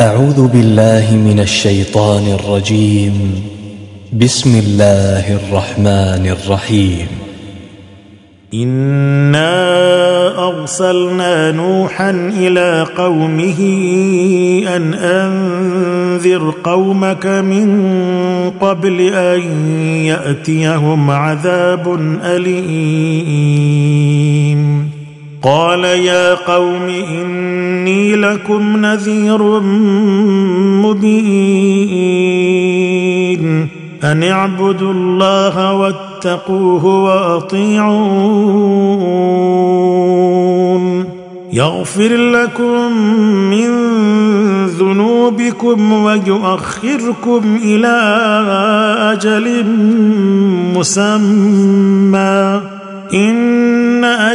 أعوذ بالله من الشيطان الرجيم. بسم الله الرحمن الرحيم. إنا أرسلنا نوحا إلى قومه أن أنذر قومك من قبل أن يأتيهم عذاب أليم. قال يا قوم إني لكم نذير مبين. أن اعبدوا الله واتقوه وأطيعون. يغفر لكم من ذنوبكم ويؤخركم إلى أجل مسمى. إن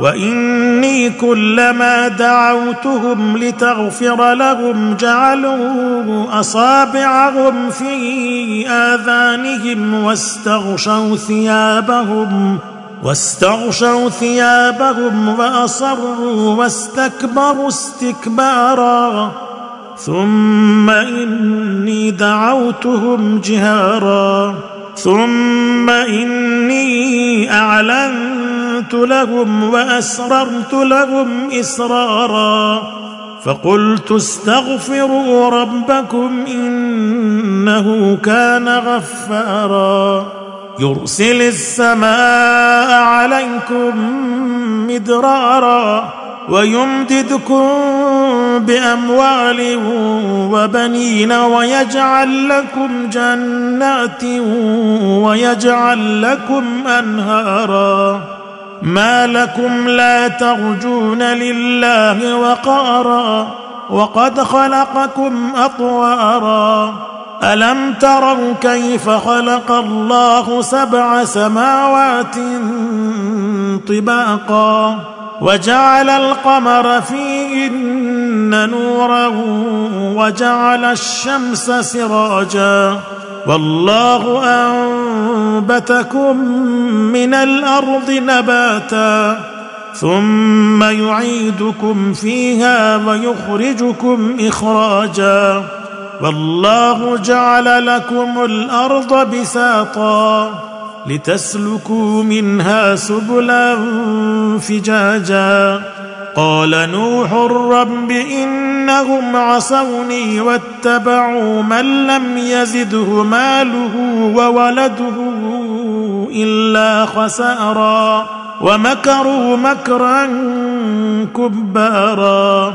وإني كلما دعوتهم لتغفر لهم جعلوا أصابعهم في آذانهم واستغشوا ثيابهم واستغشوا ثيابهم وأصروا واستكبروا استكبارا. ثم إني دعوتهم جهارا. ثم إني أعلنت لهم وأسررت لهم إسرارا فقلت استغفروا ربكم إنه كان غفارا يرسل السماء عليكم مدرارا ويمددكم بأموال وبنين ويجعل لكم جنات ويجعل لكم أنهارا ما لكم لا ترجون لله وقارا وقد خلقكم أطوارا. ألم تروا كيف خلق الله سبع سماوات طباقا؟ وجعل القمر فيهن نورا وجعل الشمس سراجا. والله أنبتكم من الأرض نباتا ثم يعيدكم فيها ويخرجكم إخراجا والله جعل لكم الأرض بساطا لتسلكوا منها سبلا فجاجا قال نوح رب إنهم عصوني واتبعوا من لم يزده ماله وولده إلا خسارا ومكروا مكرا كبارا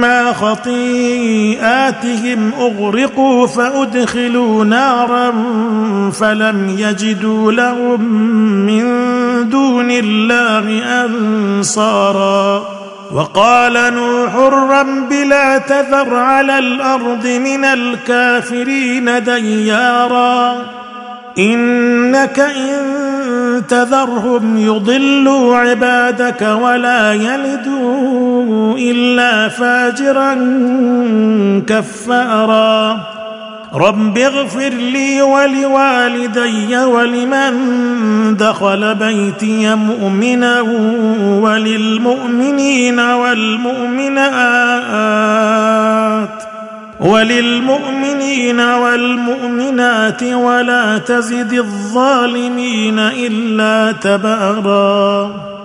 مما خطيئاتهم اغرقوا فادخلوا نارا فلم يجدوا لهم من دون الله انصارا وقال نوح رب لا تذر على الأرض من الكافرين ديارا انك ان تذرهم يضلوا عبادك ولا يلدوا الا فاجرا كفارا رب اغفر لي ولوالدي ولمن دخل بيتي مؤمنا وللمؤمنين والمؤمنات وللمؤمنين والمؤمنات ولا تزد الظالمين إلا تبارا